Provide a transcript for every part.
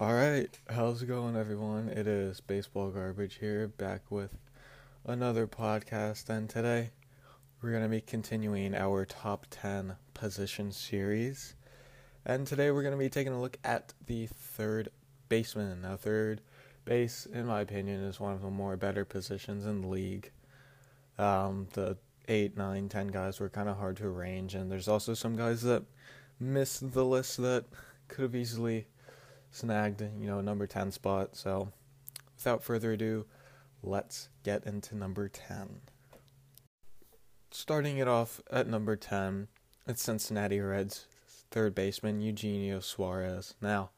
Alright, how's it going, everyone? It is Baseball Garbage here, back with another podcast, and today we're going to be continuing our top 10 position series. And today we're going to be taking a look at the third baseman. Now, third base, in my opinion, is one of the more better positions in the league. Um, the 8, 9, 10 guys were kind of hard to arrange, and there's also some guys that missed the list that could have easily snagged, you know, number 10 spot. So, without further ado, let's get into number 10. Starting it off at number 10, it's Cincinnati Reds third baseman Eugenio Suarez. Now,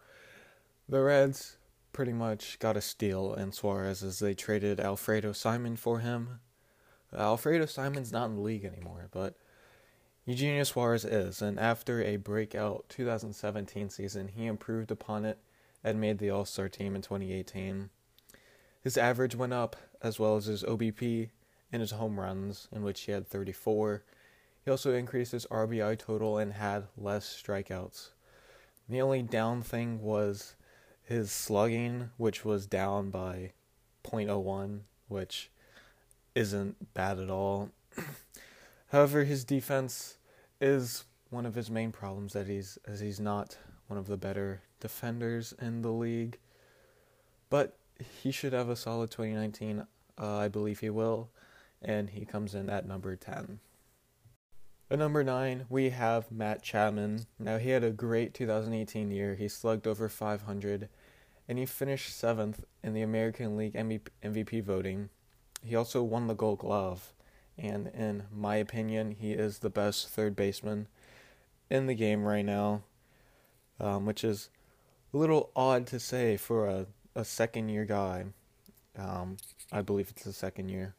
the Reds pretty much got a steal in Suarez as they traded Alfredo Simon for him. Uh, Alfredo Simon's not in the league anymore, but Eugenio Suarez is, and after a breakout 2017 season, he improved upon it and made the All Star team in 2018. His average went up, as well as his OBP and his home runs, in which he had 34. He also increased his RBI total and had less strikeouts. The only down thing was his slugging, which was down by 0.01, which isn't bad at all. However, his defense is one of his main problems that he's as he's not one of the better defenders in the league. But he should have a solid 2019. Uh, I believe he will, and he comes in at number 10. At number nine, we have Matt Chapman. Now, he had a great 2018 year. He slugged over 500, and he finished seventh in the American League MVP voting. He also won the Gold Glove, and in my opinion, he is the best third baseman in the game right now, um, which is a little odd to say for a, a second year guy. Um, I believe it's the second year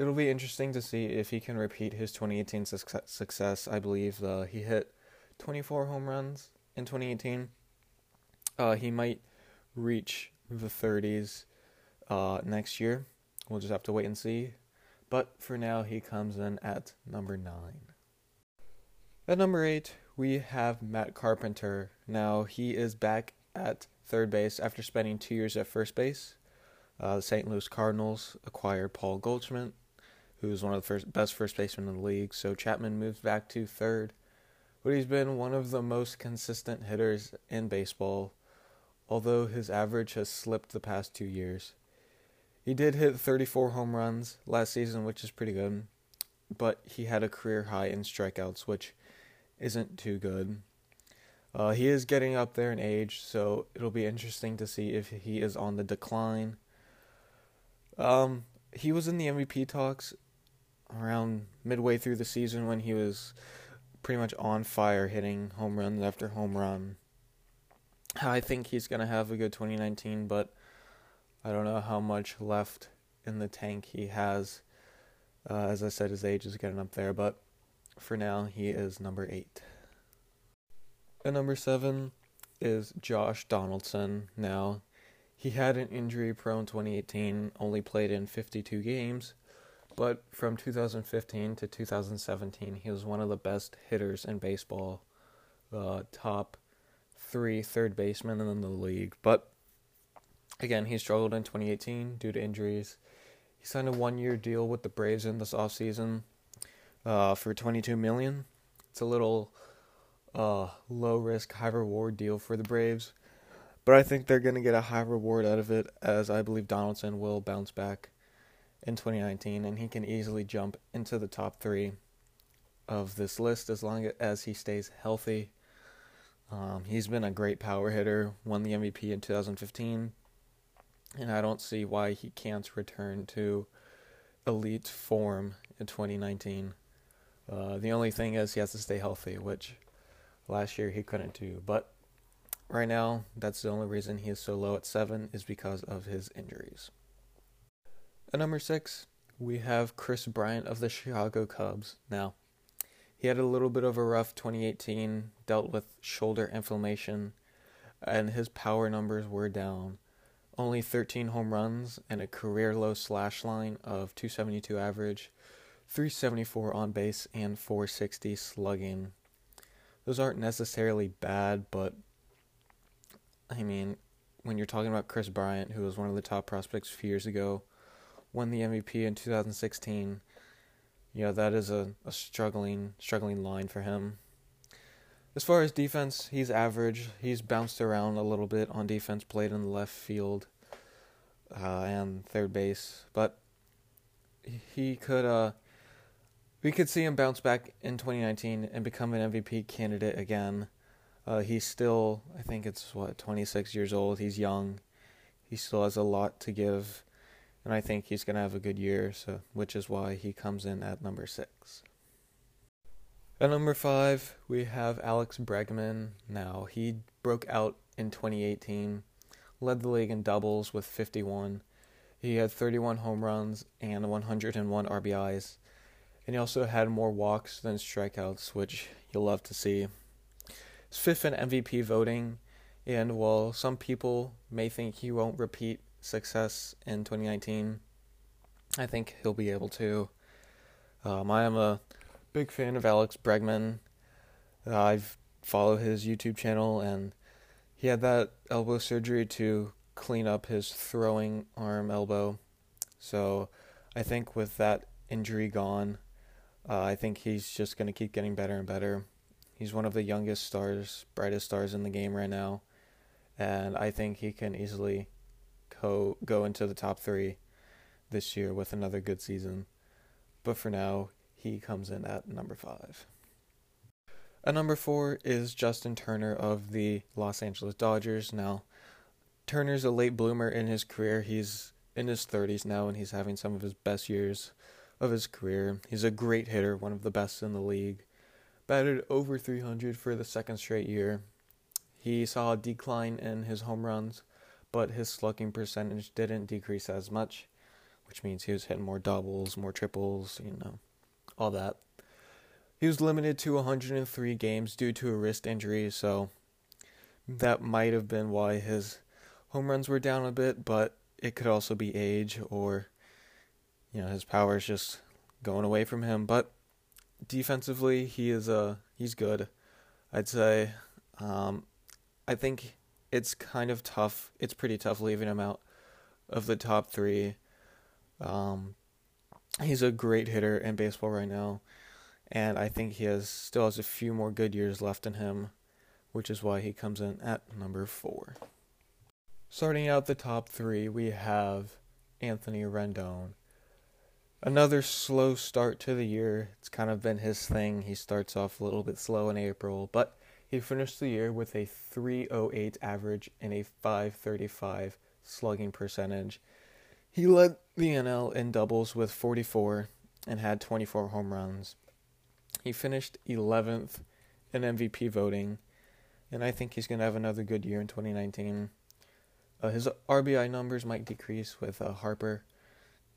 it'll be interesting to see if he can repeat his 2018 success. I believe uh, he hit 24 home runs in 2018. Uh, he might reach the 30s uh, next year. We'll just have to wait and see. But for now, he comes in at number 9. At number 8, we have Matt Carpenter. Now, he is back at third base after spending two years at first base. Uh, the St. Louis Cardinals acquired Paul Goldschmidt who's one of the first best first basemen in the league. So Chapman moves back to third, but he's been one of the most consistent hitters in baseball, although his average has slipped the past two years. He did hit 34 home runs last season, which is pretty good, but he had a career high in strikeouts, which isn't too good. Uh, he is getting up there in age, so it'll be interesting to see if he is on the decline. Um, he was in the MVP talks around midway through the season when he was pretty much on fire, hitting home runs after home run. I think he's going to have a good 2019, but I don't know how much left in the tank he has. Uh, as I said, his age is getting up there, but for now, he is number eight. And number seven is Josh Donaldson. Now, he had an injury prone 2018, only played in 52 games, but from 2015 to 2017, he was one of the best hitters in baseball, uh, top three third baseman in the league. But again, he struggled in 2018 due to injuries. He signed a one-year deal with the Braves in this offseason uh, for 22 million. It's a little uh, low risk, high reward deal for the Braves, but I think they're going to get a high reward out of it, as I believe Donaldson will bounce back in 2019, and he can easily jump into the top three of this list as long as he stays healthy. Um, he's been a great power hitter, won the MVP in 2015, and I don't see why he can't return to elite form in 2019. Uh, the only thing is he has to stay healthy, which last year he couldn't do. But right now, that's the only reason he is so low at seven is because of his injuries. At number six, we have Kris Bryant of the Chicago Cubs. Now, he had a little bit of a rough 2018, dealt with shoulder inflammation, and his power numbers were down. Only 13 home runs and a career low slash line of 272 average, 374 on base, and 460 slugging. Those aren't necessarily bad, but I mean, when you're talking about Kris Bryant, who was one of the top prospects a few years ago, won the MVP in 2016. You know, that is a, a struggling struggling line for him. As far as defense, he's average. He's bounced around a little bit on defense, played in the left field uh, and third base, but he could uh we could see him bounce back in 2019 and become an MVP candidate again. Uh, he's still, I think it's what 26 years old. He's young. He still has a lot to give, and I think he's gonna have a good year. So, which is why he comes in at number six. At number five, we have Alex Bregman. Now, he broke out in 2018, led the league in doubles with 51. He had 31 home runs and 101 RBIs, and he also had more walks than strikeouts, which you'll love to see. He's fifth in MVP voting, and while some people may think he won't repeat success in 2019, I think he'll be able to. Um, I am a big fan of Alex Bregman. I've followed his YouTube channel, and he had that elbow surgery to clean up his throwing arm elbow. So I think with that injury gone, uh, I think he's just going to keep getting better and better. He's one of the youngest stars, brightest stars in the game right now, and I think he can easily go go into the top three this year with another good season. But for now, he comes in at number five. At number four is Justin Turner of the Los Angeles Dodgers. Now, Turner's a late bloomer in his career. He's in his 30s now and he's having some of his best years of his career. He's a great hitter, one of the best in the league. Batted over 300 for the second straight year. He saw a decline in his home runs, but his slugging percentage didn't decrease as much, which means he was hitting more doubles, more triples, you know all that. He was limited to 103 games due to a wrist injury, so that might have been why his home runs were down a bit, but it could also be age or you know his power is just going away from him. But defensively, he is uh he's good. I'd say. Um, I think it's kind of tough. It's pretty tough leaving him out of the top three. Um, he's a great hitter in baseball right now, and I think he has still has a few more good years left in him, which is why he comes in at number four. Starting out the top three, we have Anthony Rendon. Another slow start to the year. It's kind of been his thing. He starts off a little bit slow in April, but he finished the year with a 308 average and a 535 slugging percentage. He led the NL in doubles with 44 and had 24 home runs. He finished 11th in MVP voting, and I think he's going to have another good year in 2019. Uh, his RBI numbers might decrease with uh, Harper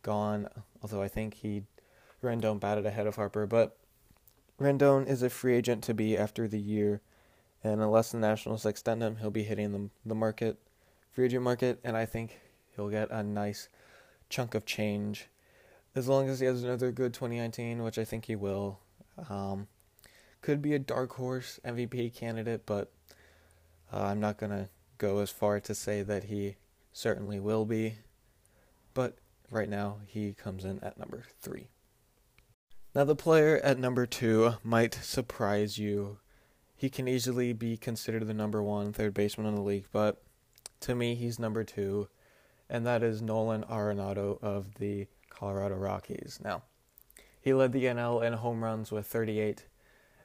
gone, although I think he Rendon batted ahead of Harper. But Rendon is a free agent to be after the year, and unless the Nationals extend him, he'll be hitting the the market, free agent market, and I think he'll get a nice chunk of change. As long as he has another good 2019, which I think he will. Um, could be a dark horse MVP candidate, but uh, I'm not to go as far to say that he certainly will be. But right now, he comes in at number three. Now, the player at number two might surprise you. He can easily be considered the number one third baseman in the league, but to me, he's number two and that is Nolan Arenado of the Colorado Rockies. Now, he led the NL in home runs with 38.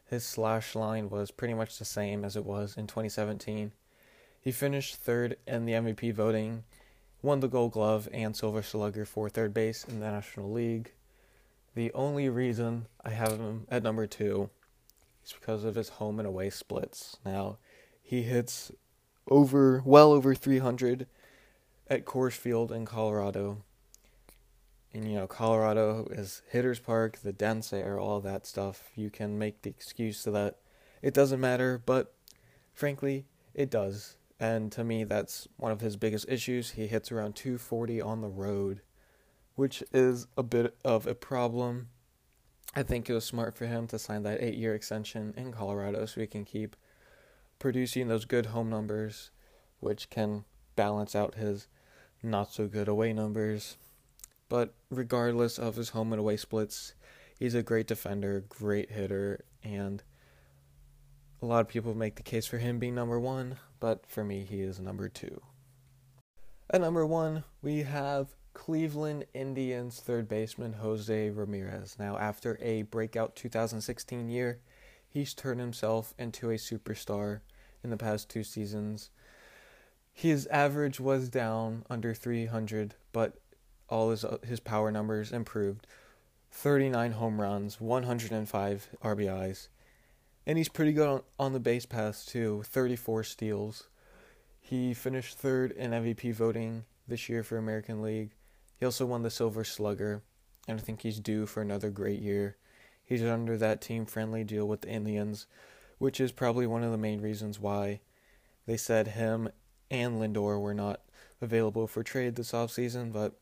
His slash line was pretty much the same as it was in 2017. He finished third in the MVP voting, won the Gold Glove and Silver Slugger for third base in the National League. The only reason I have him at number two is because of his home and away splits. Now, he hits over well over 300 at Coors Field in Colorado. And you know, Colorado is Hitters Park, the dense air, all that stuff. You can make the excuse that it doesn't matter, but frankly, it does. And to me, that's one of his biggest issues. He hits around 240 on the road, which is a bit of a problem. I think it was smart for him to sign that eight year extension in Colorado so he can keep producing those good home numbers which can balance out his not so good away numbers. But regardless of his home and away splits, he's a great defender, great hitter, and a lot of people make the case for him being number one, but for me, he is number two. At number one, we have Cleveland Indians third baseman Jose Ramirez. Now, after a breakout 2016 year, he's turned himself into a superstar in the past two seasons. His average was down under 300, but all his his power numbers improved. 39 home runs, 105 RBIs, and he's pretty good on, on the base paths too. 34 steals. He finished third in MVP voting this year for American League. He also won the Silver Slugger, and I think he's due for another great year. He's under that team friendly deal with the Indians, which is probably one of the main reasons why they said him and Lindor were not available for trade this offseason. But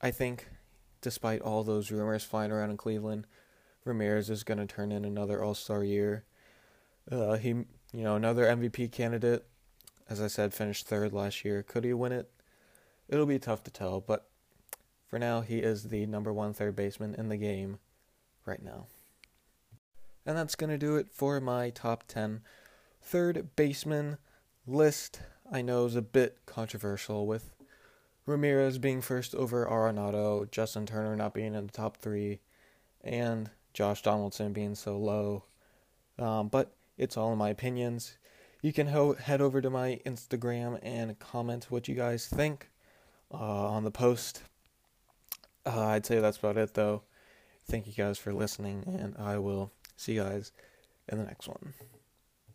I think, despite all those rumors flying around in Cleveland, Ramirez is going to turn in another All Star year. Uh, he, you know, another MVP candidate. As I said, finished third last year. Could he win it? It'll be tough to tell, but for now, he is the number one third baseman in the game right now. And that's going to do it for my top 10 third baseman list. I know is a bit controversial with Ramirez being first over Arenado, Justin Turner not being in the top three, and Josh Donaldson being so low. Um, but it's all in my opinions. You can ho- head over to my Instagram and comment what you guys think uh, on the post. Uh, I'd say that's about it, though. Thank you guys for listening, and I will see you guys in the next one.